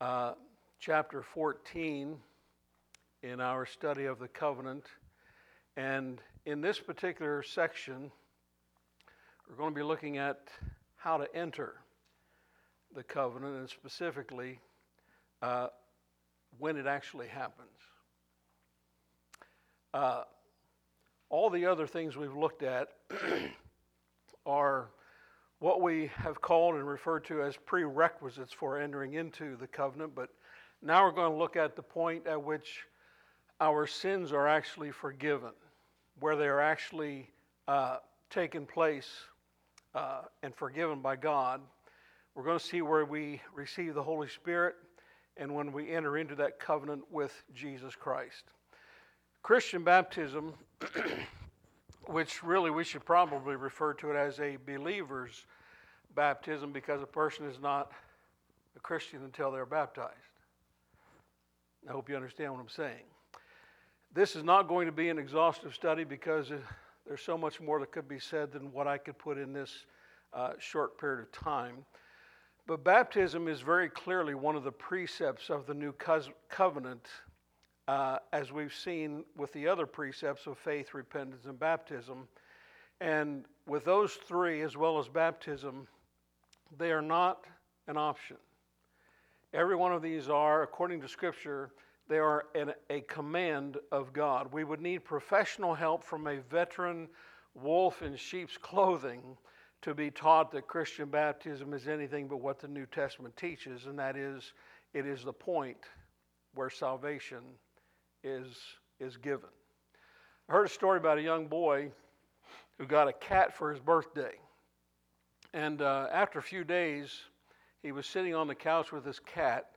uh, chapter 14 in our study of the covenant. And in this particular section, we're going to be looking at how to enter the covenant and specifically uh, when it actually happens. Uh, all the other things we've looked at are what we have called and referred to as prerequisites for entering into the covenant, but now we're going to look at the point at which our sins are actually forgiven, where they are actually uh, taken place uh, and forgiven by God. We're going to see where we receive the Holy Spirit and when we enter into that covenant with Jesus Christ. Christian baptism, which really we should probably refer to it as a believer's baptism because a person is not a Christian until they're baptized. I hope you understand what I'm saying. This is not going to be an exhaustive study because there's so much more that could be said than what I could put in this uh, short period of time. But baptism is very clearly one of the precepts of the new covenant, uh, as we've seen with the other precepts of faith, repentance, and baptism. And with those three, as well as baptism, they are not an option. Every one of these are, according to Scripture, they are an, a command of God. We would need professional help from a veteran wolf in sheep's clothing to be taught that Christian baptism is anything but what the New Testament teaches, and that is, it is the point where salvation is, is given. I heard a story about a young boy who got a cat for his birthday. And uh, after a few days, he was sitting on the couch with his cat,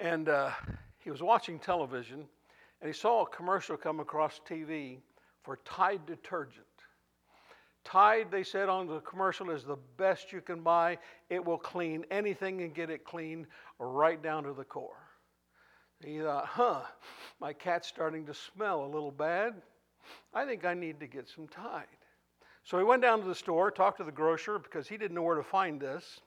and uh, he was watching television and he saw a commercial come across TV for Tide detergent. Tide, they said on the commercial, is the best you can buy. It will clean anything and get it clean right down to the core. He thought, huh, my cat's starting to smell a little bad. I think I need to get some Tide. So he went down to the store, talked to the grocer because he didn't know where to find this.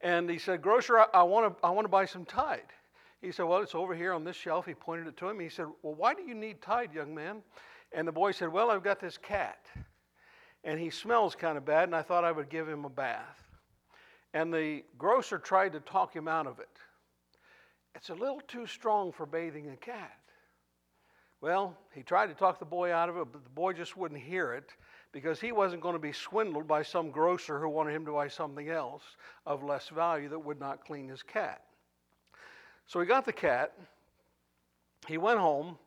And he said, Grocer, I, I want to I wanna buy some Tide. He said, Well, it's over here on this shelf. He pointed it to him. He said, Well, why do you need Tide, young man? And the boy said, Well, I've got this cat. And he smells kind of bad, and I thought I would give him a bath. And the grocer tried to talk him out of it. It's a little too strong for bathing a cat. Well, he tried to talk the boy out of it, but the boy just wouldn't hear it because he wasn't going to be swindled by some grocer who wanted him to buy something else of less value that would not clean his cat. So he got the cat. He went home,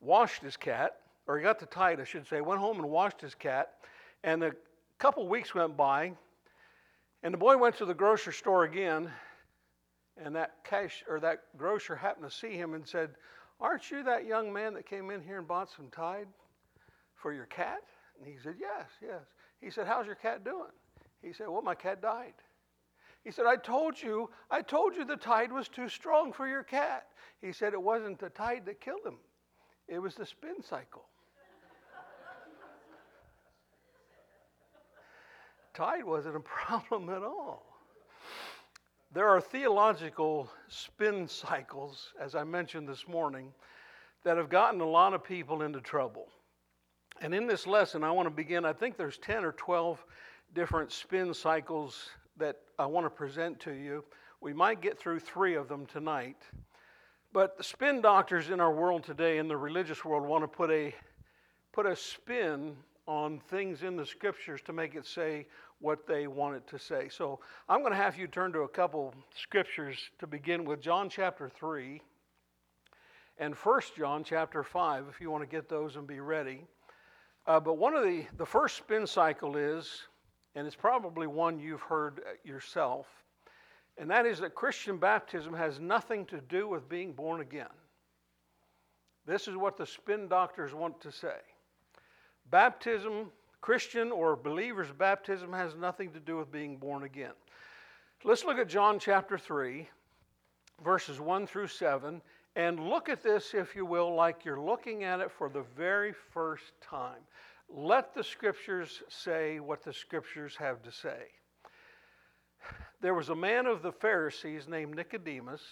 washed his cat, or he got the Tide, I should say, went home and washed his cat. And a couple weeks went by, and the boy went to the grocery store again, and that cash or that grocer happened to see him and said, "Aren't you that young man that came in here and bought some Tide for your cat?" And he said, "Yes, yes." He said, "How's your cat doing?" He said, "Well, my cat died." He said, I told you, I told you the tide was too strong for your cat. He said, It wasn't the tide that killed him, it was the spin cycle. tide wasn't a problem at all. There are theological spin cycles, as I mentioned this morning, that have gotten a lot of people into trouble. And in this lesson, I want to begin, I think there's 10 or 12 different spin cycles that I want to present to you. We might get through three of them tonight. But the spin doctors in our world today, in the religious world, want to put a, put a spin on things in the scriptures to make it say what they want it to say. So I'm going to have you turn to a couple scriptures to begin with John chapter 3 and 1 John chapter 5, if you want to get those and be ready. Uh, but one of the, the first spin cycle is and it's probably one you've heard uh, yourself, and that is that Christian baptism has nothing to do with being born again. This is what the spin doctors want to say. Baptism, Christian or believer's baptism, has nothing to do with being born again. Let's look at John chapter 3, verses 1 through 7, and look at this, if you will, like you're looking at it for the very first time. Let the scriptures say what the scriptures have to say. There was a man of the Pharisees named Nicodemus,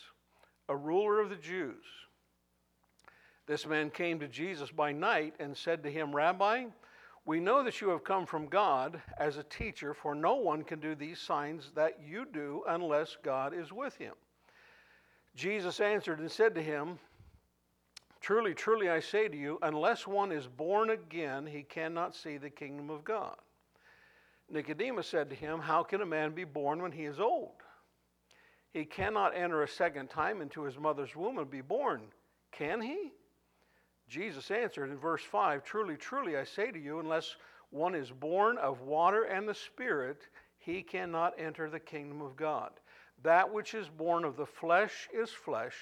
a ruler of the Jews. This man came to Jesus by night and said to him, Rabbi, we know that you have come from God as a teacher, for no one can do these signs that you do unless God is with him. Jesus answered and said to him, Truly, truly, I say to you, unless one is born again, he cannot see the kingdom of God. Nicodemus said to him, How can a man be born when he is old? He cannot enter a second time into his mother's womb and be born, can he? Jesus answered in verse 5 Truly, truly, I say to you, unless one is born of water and the Spirit, he cannot enter the kingdom of God. That which is born of the flesh is flesh,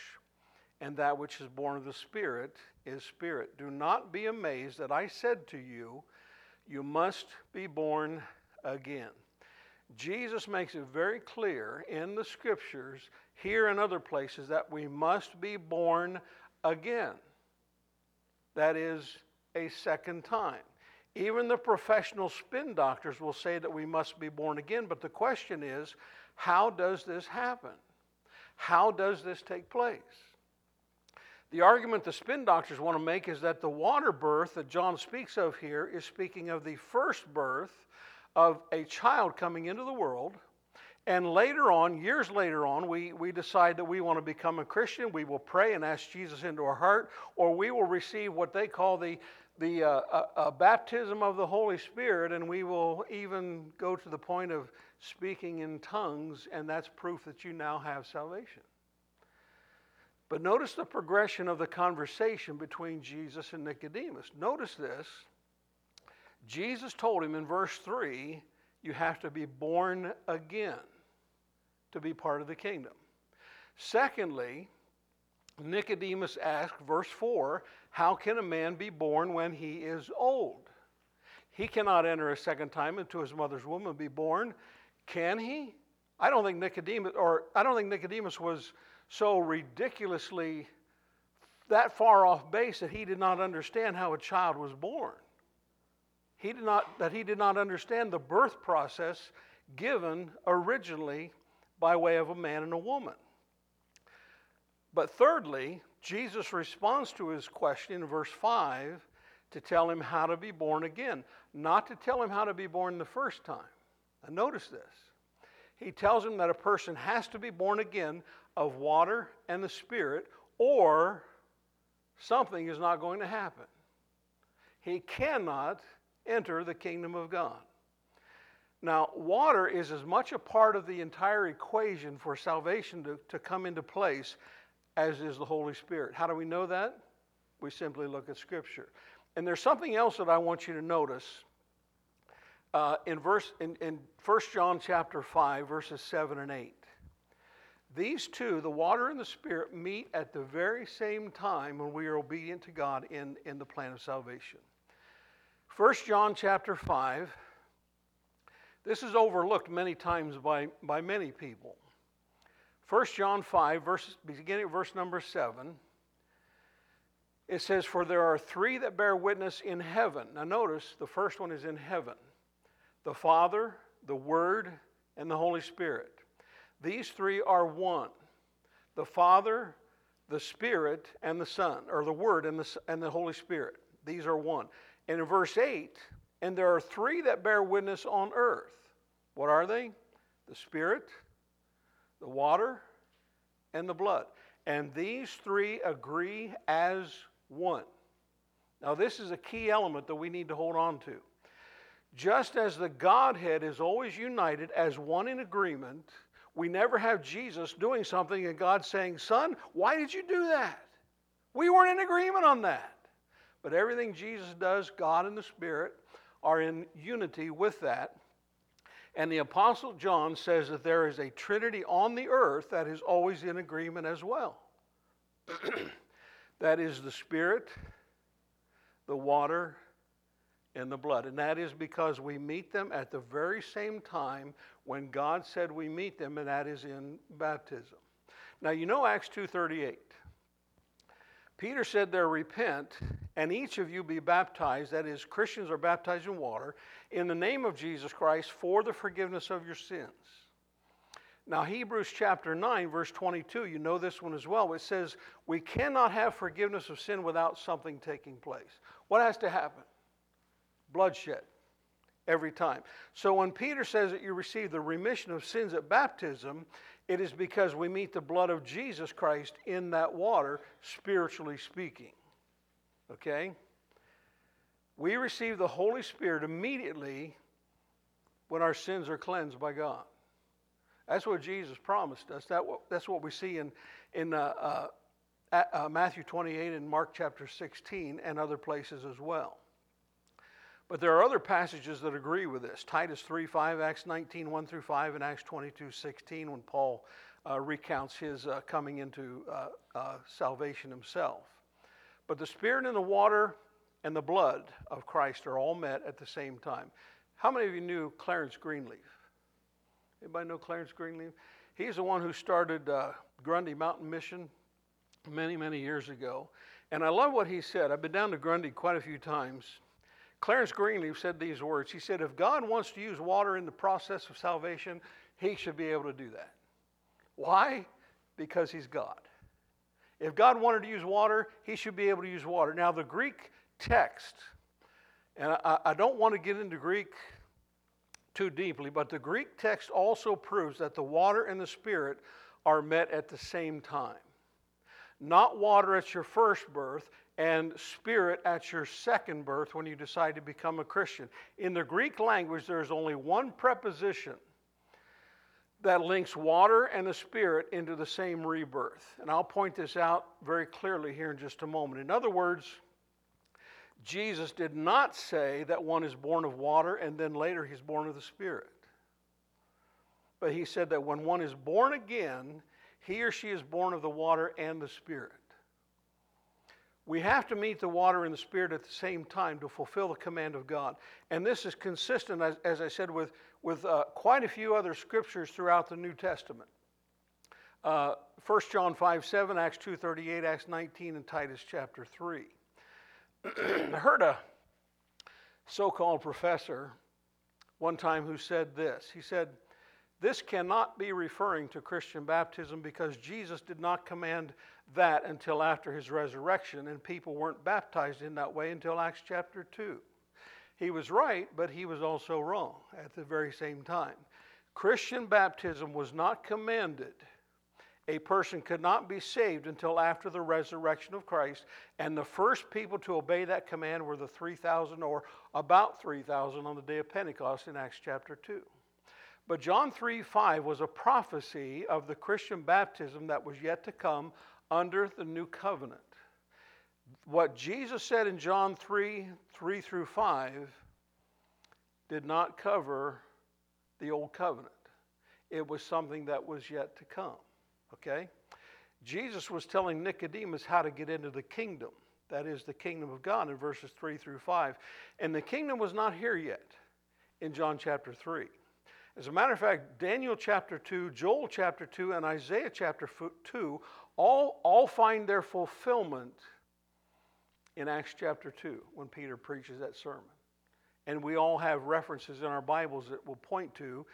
and that which is born of the Spirit is spirit. Do not be amazed that I said to you, You must be born again. Jesus makes it very clear in the scriptures, here and other places, that we must be born again. That is a second time. Even the professional spin doctors will say that we must be born again, but the question is how does this happen? How does this take place? The argument the spin doctors want to make is that the water birth that John speaks of here is speaking of the first birth of a child coming into the world and later on, years later on, we, we decide that we want to become a Christian. We will pray and ask Jesus into our heart, or we will receive what they call the, the uh, uh, baptism of the Holy Spirit, and we will even go to the point of speaking in tongues, and that's proof that you now have salvation. But notice the progression of the conversation between Jesus and Nicodemus. Notice this. Jesus told him in verse 3 you have to be born again to be part of the kingdom. Secondly, Nicodemus asked, verse 4, How can a man be born when he is old? He cannot enter a second time into his mother's womb and be born. Can he? I don't think Nicodemus, or I don't think Nicodemus was so ridiculously that far off base that he did not understand how a child was born. He did not, that he did not understand the birth process given originally by way of a man and a woman. But thirdly, Jesus responds to his question in verse 5 to tell him how to be born again, not to tell him how to be born the first time. Notice this. He tells him that a person has to be born again of water and the Spirit, or something is not going to happen. He cannot enter the kingdom of God. Now, water is as much a part of the entire equation for salvation to, to come into place as is the Holy Spirit. How do we know that? We simply look at Scripture. And there's something else that I want you to notice uh, in, verse, in, in 1 John chapter 5, verses 7 and 8. These two, the water and the Spirit, meet at the very same time when we are obedient to God in, in the plan of salvation. 1 John chapter 5, this is overlooked many times by, by many people. 1 John 5, verse, beginning at verse number 7, it says, For there are three that bear witness in heaven. Now notice, the first one is in heaven the Father, the Word, and the Holy Spirit. These three are one the Father, the Spirit, and the Son, or the Word and the, and the Holy Spirit. These are one. And in verse 8, and there are three that bear witness on earth. What are they? The Spirit, the water, and the blood. And these three agree as one. Now, this is a key element that we need to hold on to. Just as the Godhead is always united as one in agreement, we never have Jesus doing something and God saying, Son, why did you do that? We weren't in agreement on that. But everything Jesus does, God and the Spirit, are in unity with that. And the Apostle John says that there is a Trinity on the earth that is always in agreement as well. that is the Spirit, the water, and the blood. And that is because we meet them at the very same time when God said we meet them, and that is in baptism. Now you know Acts 2:38. Peter said there, repent, and each of you be baptized, that is, Christians are baptized in water, in the name of Jesus Christ for the forgiveness of your sins. Now, Hebrews chapter 9, verse 22, you know this one as well. It says, We cannot have forgiveness of sin without something taking place. What has to happen? Bloodshed every time. So when Peter says that you receive the remission of sins at baptism, it is because we meet the blood of Jesus Christ in that water, spiritually speaking. Okay? We receive the Holy Spirit immediately when our sins are cleansed by God. That's what Jesus promised us. That, that's what we see in, in uh, uh, uh, Matthew 28 and Mark chapter 16 and other places as well. But there are other passages that agree with this. Titus 3 5, Acts 19 1 through 5, and Acts 22 16, when Paul uh, recounts his uh, coming into uh, uh, salvation himself. But the Spirit and the water and the blood of Christ are all met at the same time. How many of you knew Clarence Greenleaf? Anybody know Clarence Greenleaf? He's the one who started uh, Grundy Mountain Mission many, many years ago. And I love what he said. I've been down to Grundy quite a few times. Clarence Greenleaf said these words. He said, If God wants to use water in the process of salvation, he should be able to do that. Why? Because he's God. If God wanted to use water, he should be able to use water. Now, the Greek text, and I, I don't want to get into Greek too deeply, but the Greek text also proves that the water and the Spirit are met at the same time. Not water at your first birth and spirit at your second birth when you decide to become a Christian. In the Greek language, there's only one preposition that links water and the spirit into the same rebirth. And I'll point this out very clearly here in just a moment. In other words, Jesus did not say that one is born of water and then later he's born of the spirit. But he said that when one is born again, he or she is born of the water and the spirit. We have to meet the water and the Spirit at the same time to fulfill the command of God. And this is consistent, as, as I said, with, with uh, quite a few other scriptures throughout the New Testament. Uh, 1 John 5 7, Acts 2 38, Acts 19, and Titus chapter 3. I heard a so called professor one time who said this. He said, This cannot be referring to Christian baptism because Jesus did not command that until after his resurrection, and people weren't baptized in that way until Acts chapter 2. He was right, but he was also wrong at the very same time. Christian baptism was not commanded. A person could not be saved until after the resurrection of Christ, and the first people to obey that command were the 3,000 or about 3,000 on the day of Pentecost in Acts chapter 2. But John 3 5 was a prophecy of the Christian baptism that was yet to come under the new covenant. What Jesus said in John 3 3 through 5 did not cover the old covenant, it was something that was yet to come. Okay? Jesus was telling Nicodemus how to get into the kingdom. That is the kingdom of God in verses 3 through 5. And the kingdom was not here yet in John chapter 3. As a matter of fact, Daniel chapter 2, Joel chapter 2, and Isaiah chapter 2 all, all find their fulfillment in Acts chapter 2 when Peter preaches that sermon. And we all have references in our Bibles that will point to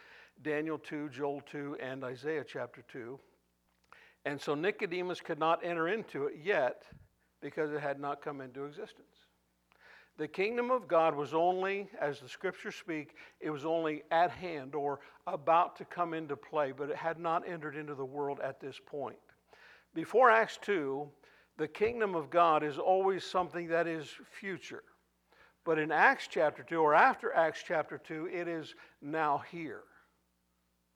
Daniel 2, Joel 2, and Isaiah chapter 2. And so Nicodemus could not enter into it yet because it had not come into existence. The kingdom of God was only, as the scriptures speak, it was only at hand or about to come into play, but it had not entered into the world at this point. Before Acts 2, the kingdom of God is always something that is future. But in Acts chapter 2, or after Acts chapter 2, it is now here,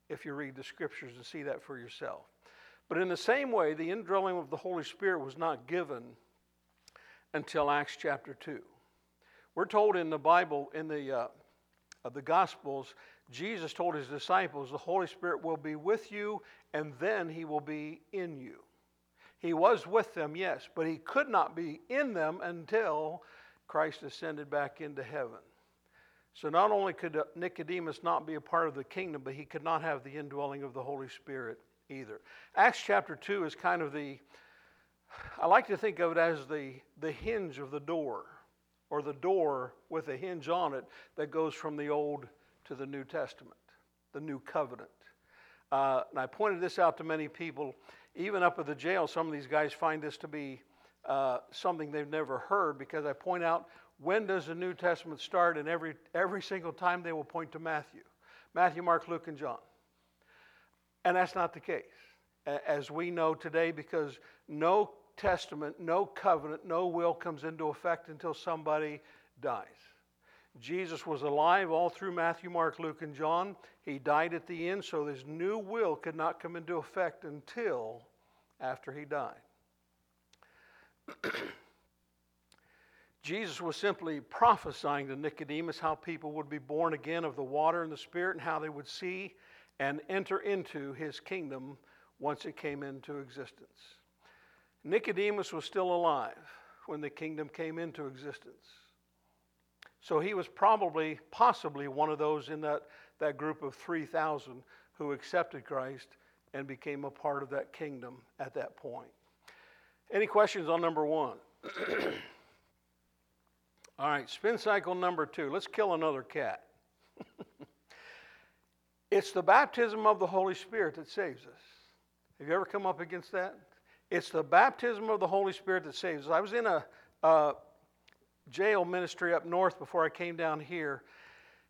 if you read the scriptures and see that for yourself. But in the same way, the indwelling of the Holy Spirit was not given until Acts chapter 2. We're told in the Bible, in the, uh, of the Gospels, Jesus told his disciples, The Holy Spirit will be with you, and then he will be in you. He was with them, yes, but he could not be in them until Christ ascended back into heaven. So not only could Nicodemus not be a part of the kingdom, but he could not have the indwelling of the Holy Spirit either. Acts chapter 2 is kind of the, I like to think of it as the, the hinge of the door, or the door with a hinge on it that goes from the Old to the New Testament, the New Covenant. Uh, and I pointed this out to many people. Even up at the jail, some of these guys find this to be uh, something they've never heard because I point out when does the New Testament start, and every, every single time they will point to Matthew Matthew, Mark, Luke, and John. And that's not the case, as we know today, because no testament, no covenant, no will comes into effect until somebody dies. Jesus was alive all through Matthew, Mark, Luke, and John. He died at the end, so this new will could not come into effect until after he died. Jesus was simply prophesying to Nicodemus how people would be born again of the water and the Spirit and how they would see and enter into his kingdom once it came into existence. Nicodemus was still alive when the kingdom came into existence. So he was probably, possibly one of those in that, that group of 3,000 who accepted Christ and became a part of that kingdom at that point. Any questions on number one? All right, spin cycle number two. Let's kill another cat. it's the baptism of the Holy Spirit that saves us. Have you ever come up against that? It's the baptism of the Holy Spirit that saves. I was in a, a jail ministry up north before I came down here,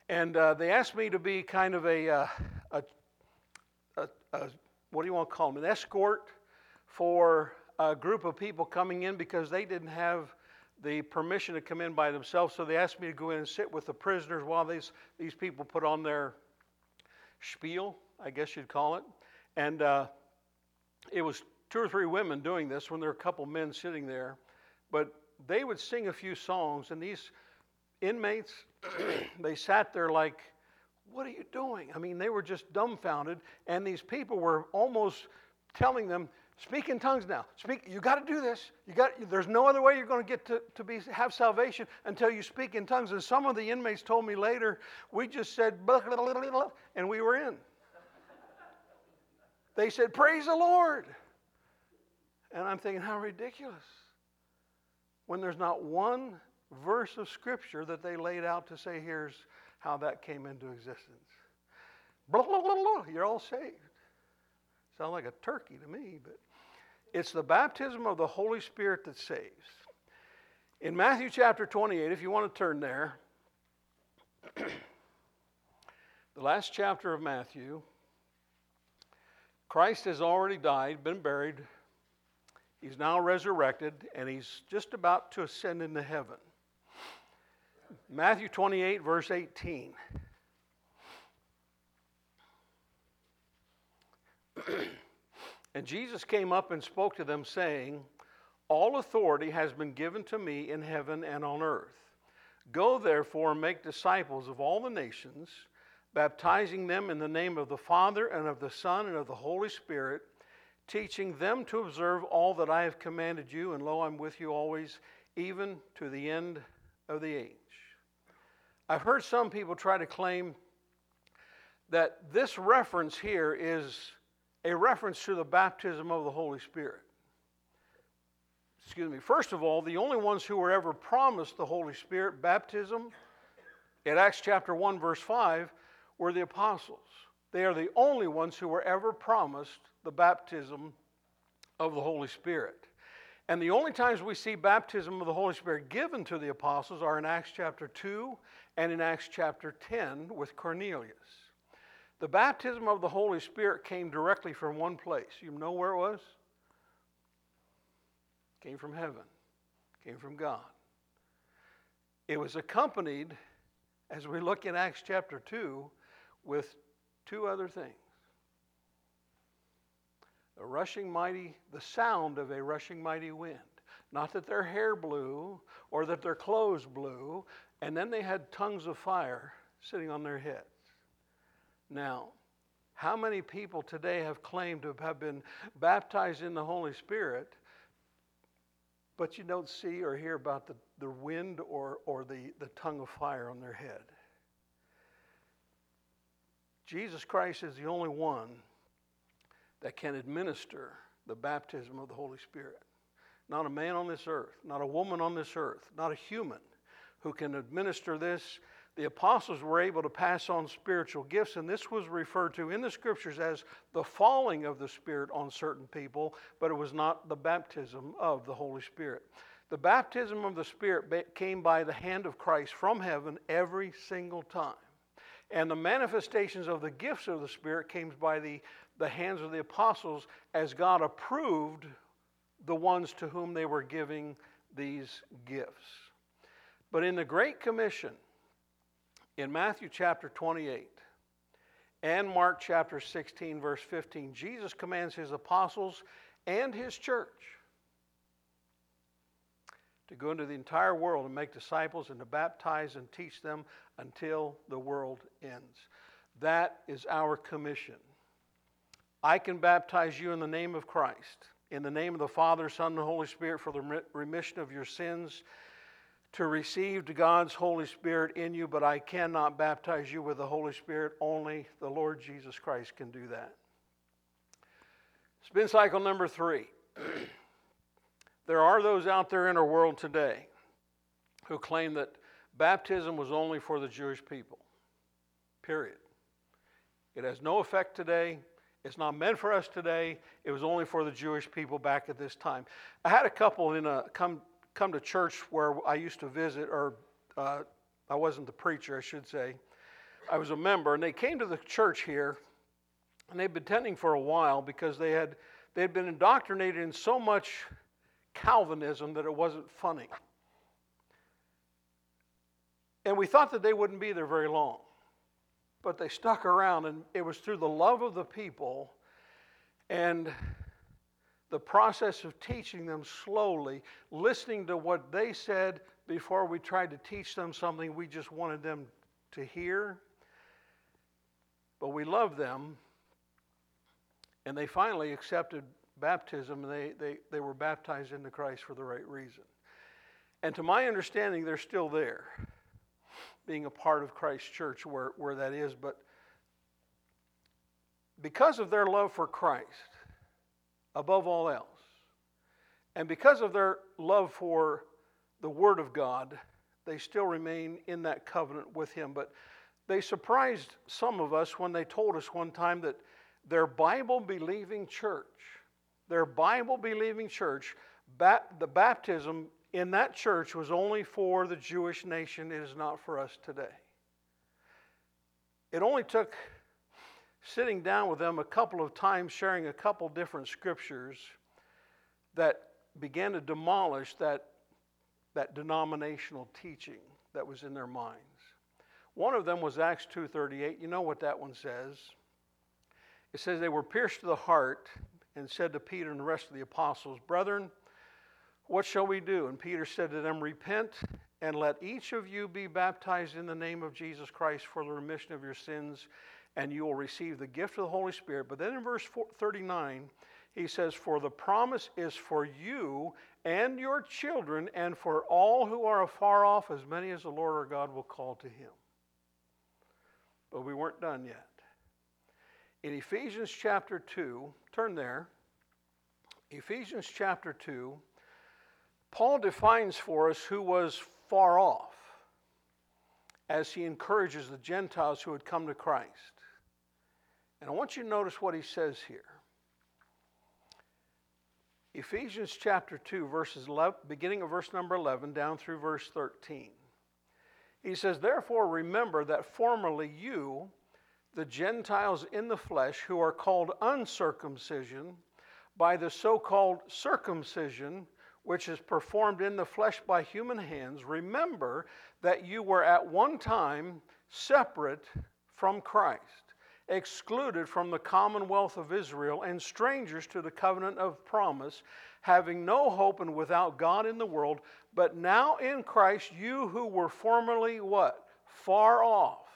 and uh, they asked me to be kind of a, uh, a, a, a, what do you want to call them, an escort for a group of people coming in because they didn't have the permission to come in by themselves. So they asked me to go in and sit with the prisoners while these, these people put on their spiel, I guess you'd call it. And uh, it was two or three women doing this when there were a couple men sitting there. But they would sing a few songs, and these inmates, they sat there like, What are you doing? I mean, they were just dumbfounded, and these people were almost telling them, Speak in tongues now. Speak. You got to do this. You got. There's no other way you're going to get to, to be have salvation until you speak in tongues. And some of the inmates told me later, we just said, blah, blah, blah, and we were in. they said, "Praise the Lord," and I'm thinking, how ridiculous. When there's not one verse of scripture that they laid out to say, here's how that came into existence. Blah, blah, blah, blah. You're all saved. Sound like a turkey to me, but it's the baptism of the Holy Spirit that saves. In Matthew chapter 28, if you want to turn there, the last chapter of Matthew, Christ has already died, been buried. He's now resurrected, and he's just about to ascend into heaven. Matthew 28, verse 18. And Jesus came up and spoke to them, saying, All authority has been given to me in heaven and on earth. Go therefore and make disciples of all the nations, baptizing them in the name of the Father and of the Son and of the Holy Spirit, teaching them to observe all that I have commanded you, and lo, I'm with you always, even to the end of the age. I've heard some people try to claim that this reference here is a reference to the baptism of the Holy Spirit. Excuse me. First of all, the only ones who were ever promised the Holy Spirit baptism in Acts chapter 1, verse 5, were the apostles. They are the only ones who were ever promised the baptism of the Holy Spirit. And the only times we see baptism of the Holy Spirit given to the apostles are in Acts chapter 2 and in Acts chapter 10 with Cornelius. The baptism of the Holy Spirit came directly from one place. You know where it was? Came from heaven, came from God. It was accompanied, as we look in Acts chapter 2, with two other things a rushing mighty, the sound of a rushing mighty wind. Not that their hair blew or that their clothes blew, and then they had tongues of fire sitting on their heads. Now, how many people today have claimed to have been baptized in the Holy Spirit, but you don't see or hear about the, the wind or, or the, the tongue of fire on their head? Jesus Christ is the only one that can administer the baptism of the Holy Spirit. Not a man on this earth, not a woman on this earth, not a human who can administer this the apostles were able to pass on spiritual gifts, and this was referred to in the scriptures as the falling of the Spirit on certain people, but it was not the baptism of the Holy Spirit. The baptism of the Spirit came by the hand of Christ from heaven every single time. And the manifestations of the gifts of the Spirit came by the, the hands of the apostles as God approved the ones to whom they were giving these gifts. But in the Great Commission, in Matthew chapter 28 and Mark chapter 16, verse 15, Jesus commands his apostles and his church to go into the entire world and make disciples and to baptize and teach them until the world ends. That is our commission. I can baptize you in the name of Christ, in the name of the Father, Son, and Holy Spirit for the remission of your sins, to receive God's Holy Spirit in you, but I cannot baptize you with the Holy Spirit. Only the Lord Jesus Christ can do that. Spin cycle number three. There are those out there in our world today who claim that baptism was only for the Jewish people. Period. It has no effect today. It's not meant for us today. It was only for the Jewish people back at this time. I had a couple in a come come to church where I used to visit, or uh, I wasn't the preacher, I should say. I was a member, and they came to the church here, and they'd been attending for a while because they had they had been indoctrinated in so much Calvinism that it wasn't funny. And we thought that they wouldn't be there very long. But they stuck around, and it was through the love of the people and the process of teaching them slowly, listening to what they said before we tried to teach them something we just wanted them to hear. But we loved them, and they finally accepted baptism, they, they, they were baptized into Christ for the right reason. And to my understanding, they're still there, being a part of Christ's church where, where that is. But because of their love for Christ, above all else, and because of their love for the Word of God, they still remain in that covenant with Him. But they surprised some of us when they told us one time that their Bible believing church their Bible believing church, the baptism in that church was only for the Jewish nation. It is not for us today. It only took sitting down with them a couple of times, sharing a couple different scriptures that began to demolish that, that denominational teaching that was in their minds. One of them was Acts 2:38. You know what that one says? It says they were pierced to the heart and said to Peter and the rest of the apostles, Brethren, what shall we do? And Peter said to them, Repent and let each of you be baptized in the name of Jesus Christ for the remission of your sins, and you will receive the gift of the Holy Spirit. But then in verse 39, he says, For the promise is for you and your children, and for all who are afar off, as many as the Lord our God will call to him. But we weren't done yet. In Ephesians chapter 2, turn there. Ephesians chapter 2, Paul defines for us who was far off as he encourages the Gentiles who had come to Christ. And I want you to notice what he says here. Ephesians chapter 2, verses 11, beginning of verse number 11 down through verse 13. He says, Therefore, remember that formerly you, the Gentiles in the flesh who are called uncircumcision by the so called circumcision, which is performed in the flesh by human hands, remember that you were at one time separate from Christ, excluded from the commonwealth of Israel, and strangers to the covenant of promise, having no hope and without God in the world. But now in Christ, you who were formerly what? Far off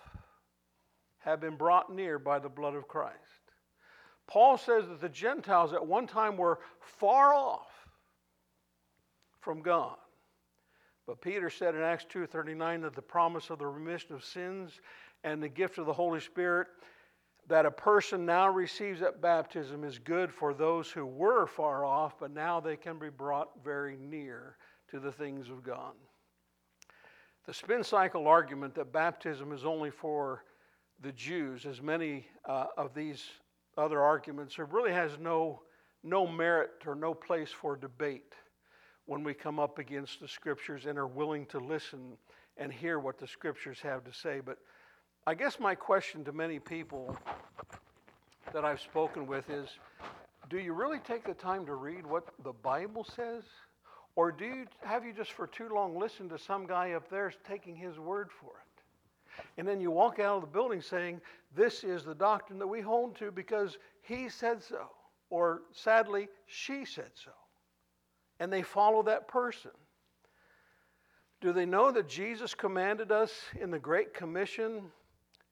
have been brought near by the blood of Christ. Paul says that the Gentiles at one time were far off from God. But Peter said in Acts 2:39 that the promise of the remission of sins and the gift of the Holy Spirit that a person now receives at baptism is good for those who were far off, but now they can be brought very near to the things of God. The spin cycle argument that baptism is only for the Jews, as many uh, of these other arguments, it really has no, no merit or no place for debate when we come up against the scriptures and are willing to listen and hear what the scriptures have to say. But I guess my question to many people that I've spoken with is do you really take the time to read what the Bible says? Or do you, have you just for too long listened to some guy up there taking his word for it? And then you walk out of the building saying, This is the doctrine that we hold to because he said so. Or sadly, she said so. And they follow that person. Do they know that Jesus commanded us in the Great Commission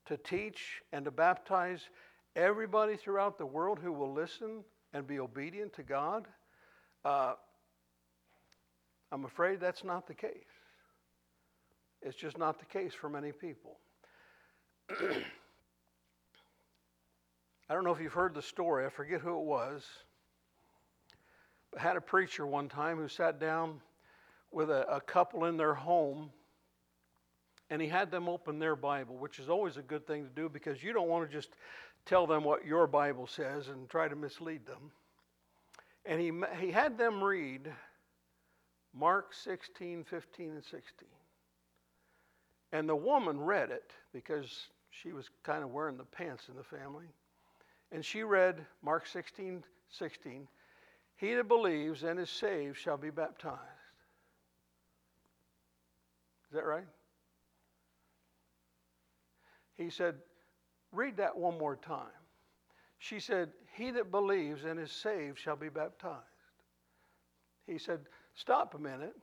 to teach and to baptize everybody throughout the world who will listen and be obedient to God? Uh, I'm afraid that's not the case. It's just not the case for many people. I don't know if you've heard the story, I forget who it was. But I had a preacher one time who sat down with a, a couple in their home and he had them open their Bible, which is always a good thing to do because you don't want to just tell them what your Bible says and try to mislead them. And he, he had them read Mark 16, 15, and 16. And the woman read it because she was kind of wearing the pants in the family. And she read Mark 16, 16. He that believes and is saved shall be baptized. Is that right? He said, Read that one more time. She said, He that believes and is saved shall be baptized. He said, Stop a minute,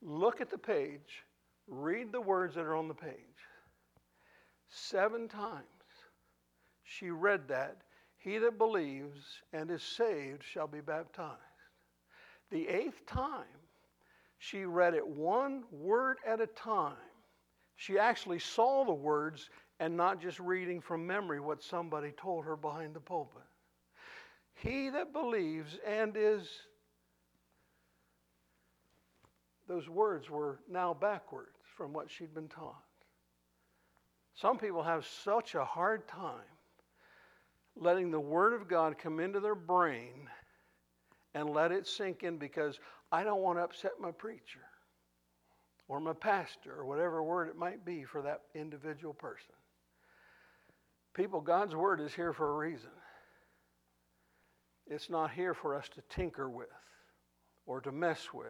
look at the page, read the words that are on the page. Seven times she read that. He that believes and is saved shall be baptized. The eighth time, she read it one word at a time. She actually saw the words and not just reading from memory what somebody told her behind the pulpit. He that believes and is those words were now backwards from what she'd been taught. Some people have such a hard time letting the Word of God come into their brain and let it sink in because I don't want to upset my preacher or my pastor or whatever word it might be for that individual person. People, God's Word is here for a reason. It's not here for us to tinker with or to mess with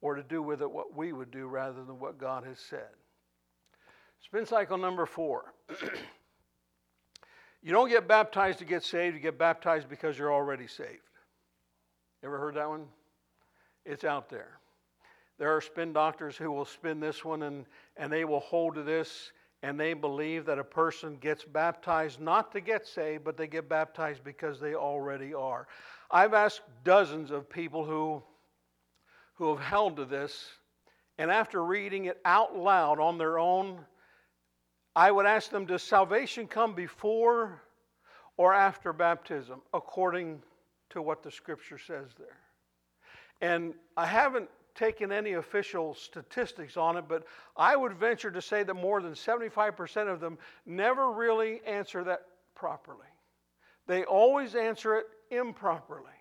or to do with it what we would do rather than what God has said. Spin cycle number four. you don't get baptized to get saved, you get baptized because you're already saved. Ever heard that one? It's out there. There are spin doctors who will spin this one and, and they will hold to this and they believe that a person gets baptized not to get saved, but they get baptized because they already are. I've asked dozens of people who who have held to this, and after reading it out loud on their own, I would ask them Does salvation come before or after baptism, according to what the scripture says there? And I haven't taken any official statistics on it, but I would venture to say that more than 75% of them never really answer that properly. They always answer it improperly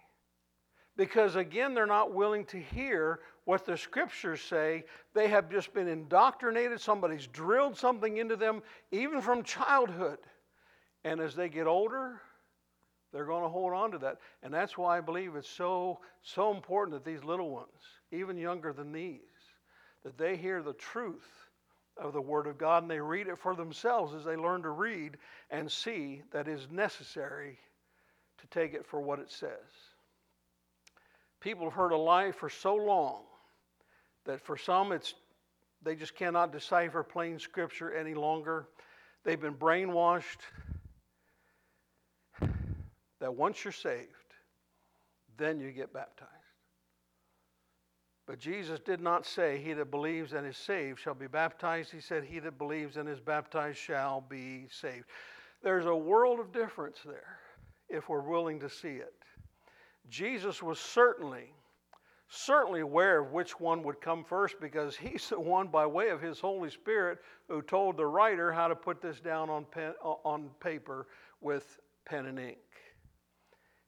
because again, they're not willing to hear what the scriptures say. They have just been indoctrinated. Somebody's drilled something into them, even from childhood. And as they get older, they're going to hold on to that. And that's why I believe it's so, so important that these little ones, even younger than these, that they hear the truth of the Word of God and they read it for themselves as they learn to read and see that is necessary to take it for what it says. People have heard a lie for so long that for some it's they just cannot decipher plain scripture any longer. They've been brainwashed that once you're saved, then you get baptized. But Jesus did not say, He that believes and is saved shall be baptized. He said, He that believes and is baptized shall be saved. There's a world of difference there if we're willing to see it. Jesus was certainly certainly aware of which one would come first because he's the one, by way of his Holy Spirit, who told the writer how to put this down on, pen, on paper with pen and ink.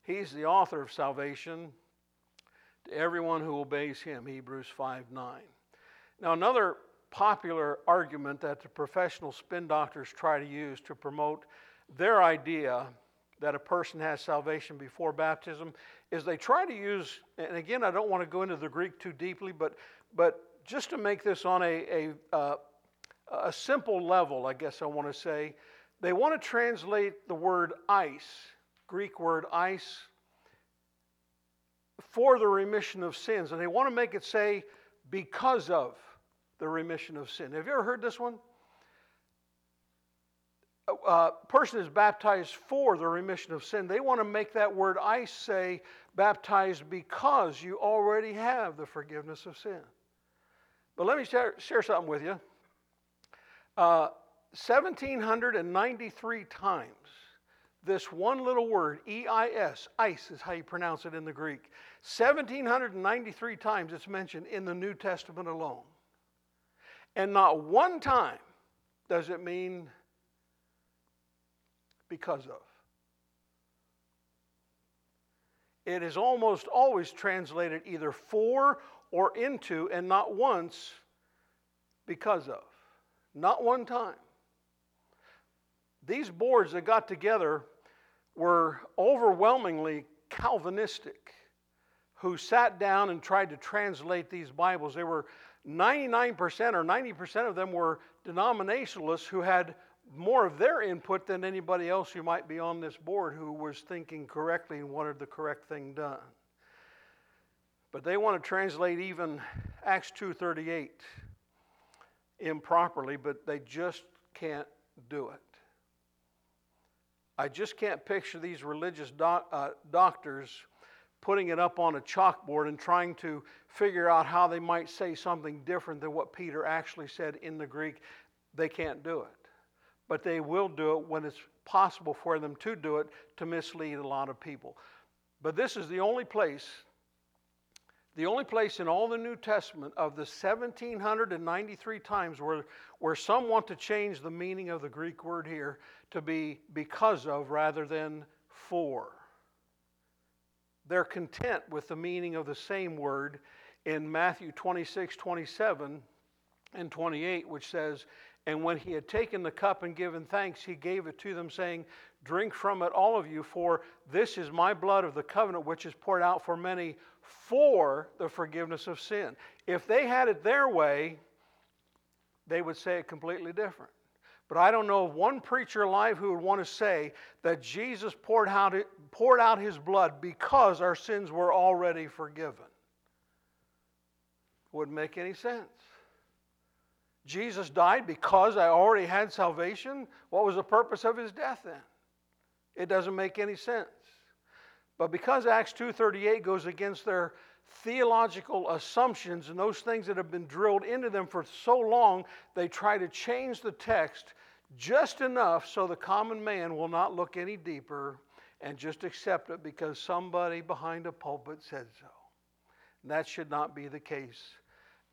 He's the author of salvation to everyone who obeys him, Hebrews 5 9. Now, another popular argument that the professional spin doctors try to use to promote their idea that a person has salvation before baptism is they try to use, and again, I don't want to go into the Greek too deeply, but, but just to make this on a, a, uh, a simple level, I guess I want to say, they want to translate the word eis, Greek word eis, for the remission of sins. And they want to make it say, because of the remission of sin. Have you ever heard this one? A person is baptized for the remission of sin, they want to make that word I say baptized because you already have the forgiveness of sin. But let me share, share something with you. Uh, 1793 times, this one little word, E I S, ice is how you pronounce it in the Greek. 1793 times it's mentioned in the New Testament alone. And not one time does it mean because of. It is almost always translated either for or into, and not once because of. Not one time. These boards that got together were overwhelmingly Calvinistic, who sat down and tried to translate these Bibles. They were 99% or 90% of them were denominationalists who had more of their input than anybody else who might be on this board who was thinking correctly and wanted the correct thing done. But they want to translate even Acts 2:38 improperly, but they just can't do it. I just can't picture these religious doc, uh, doctors putting it up on a chalkboard and trying to figure out how they might say something different than what Peter actually said in the Greek. They can't do it but they will do it when it's possible for them to do it to mislead a lot of people. But this is the only place, the only place in all the New Testament of the 1793 times where, where some want to change the meaning of the Greek word here to be because of rather than for. They're content with the meaning of the same word in Matthew 26, 27, and 28, which says, and when he had taken the cup and given thanks, he gave it to them, saying, Drink from it, all of you, for this is my blood of the covenant, which is poured out for many for the forgiveness of sin. If they had it their way, they would say it completely different. But I don't know of one preacher alive who would want to say that Jesus poured out, poured out his blood because our sins were already forgiven. Wouldn't make any sense. Jesus died because I already had salvation? What was the purpose of his death then? It doesn't make any sense. But because Acts 2:38 goes against their theological assumptions and those things that have been drilled into them for so long, they try to change the text just enough so the common man will not look any deeper and just accept it because somebody behind a pulpit said so. And that should not be the case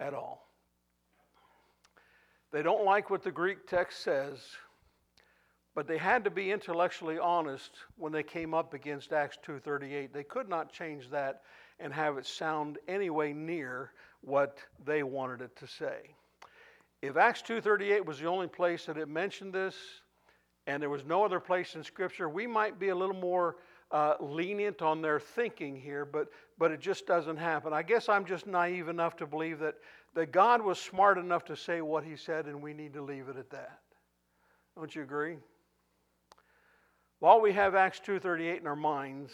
at all. They don't like what the Greek text says, but they had to be intellectually honest when they came up against Acts 2:38. They could not change that and have it sound anyway near what they wanted it to say. If Acts 2:38 was the only place that it mentioned this and there was no other place in scripture, we might be a little more uh, lenient on their thinking here, but, but it just doesn't happen. I guess I'm just naive enough to believe that that God was smart enough to say what he said, and we need to leave it at that. Don't you agree? While we have Acts 2:38 in our minds,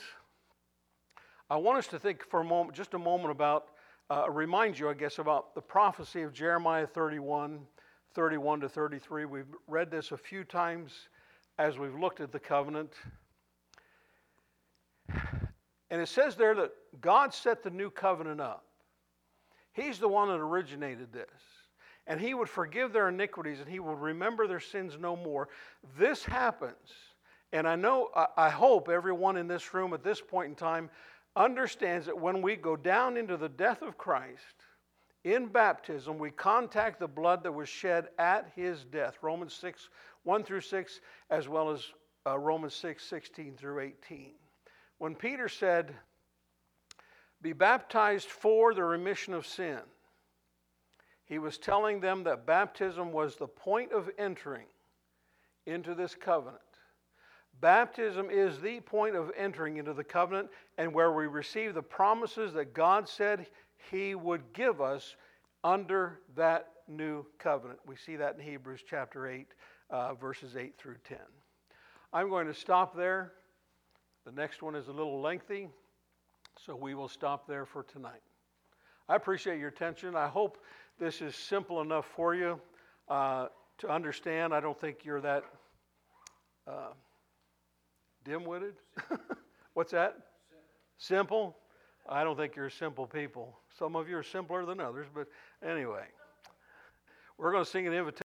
I want us to think for a moment, just a moment about, uh, remind you, I guess, about the prophecy of Jeremiah 31, 31 to 33. We've read this a few times as we've looked at the covenant. And it says there that God set the new covenant up. He's the one that originated this. And he would forgive their iniquities and he would remember their sins no more. This happens. And I know, I hope everyone in this room at this point in time understands that when we go down into the death of Christ in baptism, we contact the blood that was shed at his death. Romans 6, 1 through 6, as well as uh, Romans 6, 16 through 18. When Peter said, Be baptized for the remission of sin, he was telling them that baptism was the point of entering into this covenant. Baptism is the point of entering into the covenant and where we receive the promises that God said He would give us under that new covenant. We see that in Hebrews chapter 8, uh, verses 8 through 10. I'm going to stop there. The next one is a little lengthy, so we will stop there for tonight. I appreciate your attention. I hope this is simple enough for you uh, to understand. I don't think you're that. Uh, dim-witted what's that simple. simple i don't think you're simple people some of you are simpler than others but anyway we're going to sing an invitation